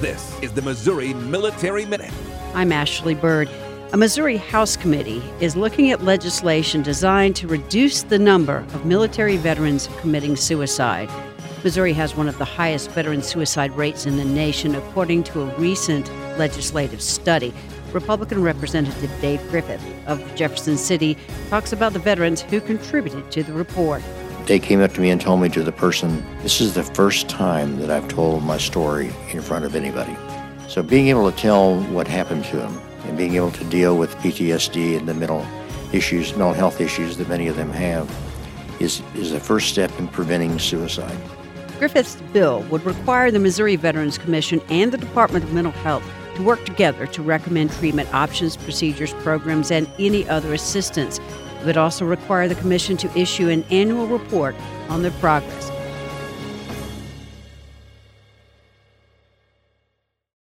This is the Missouri Military Minute. I'm Ashley Bird. A Missouri House committee is looking at legislation designed to reduce the number of military veterans committing suicide. Missouri has one of the highest veteran suicide rates in the nation, according to a recent legislative study. Republican Representative Dave Griffith of Jefferson City talks about the veterans who contributed to the report. They came up to me and told me to the person, This is the first time that I've told my story in front of anybody. So being able to tell what happened to them and being able to deal with PTSD and the mental issues, mental health issues that many of them have is, is the first step in preventing suicide. Griffith's bill would require the Missouri Veterans Commission and the Department of Mental Health to work together to recommend treatment options, procedures, programs, and any other assistance. It would also require the Commission to issue an annual report on their progress.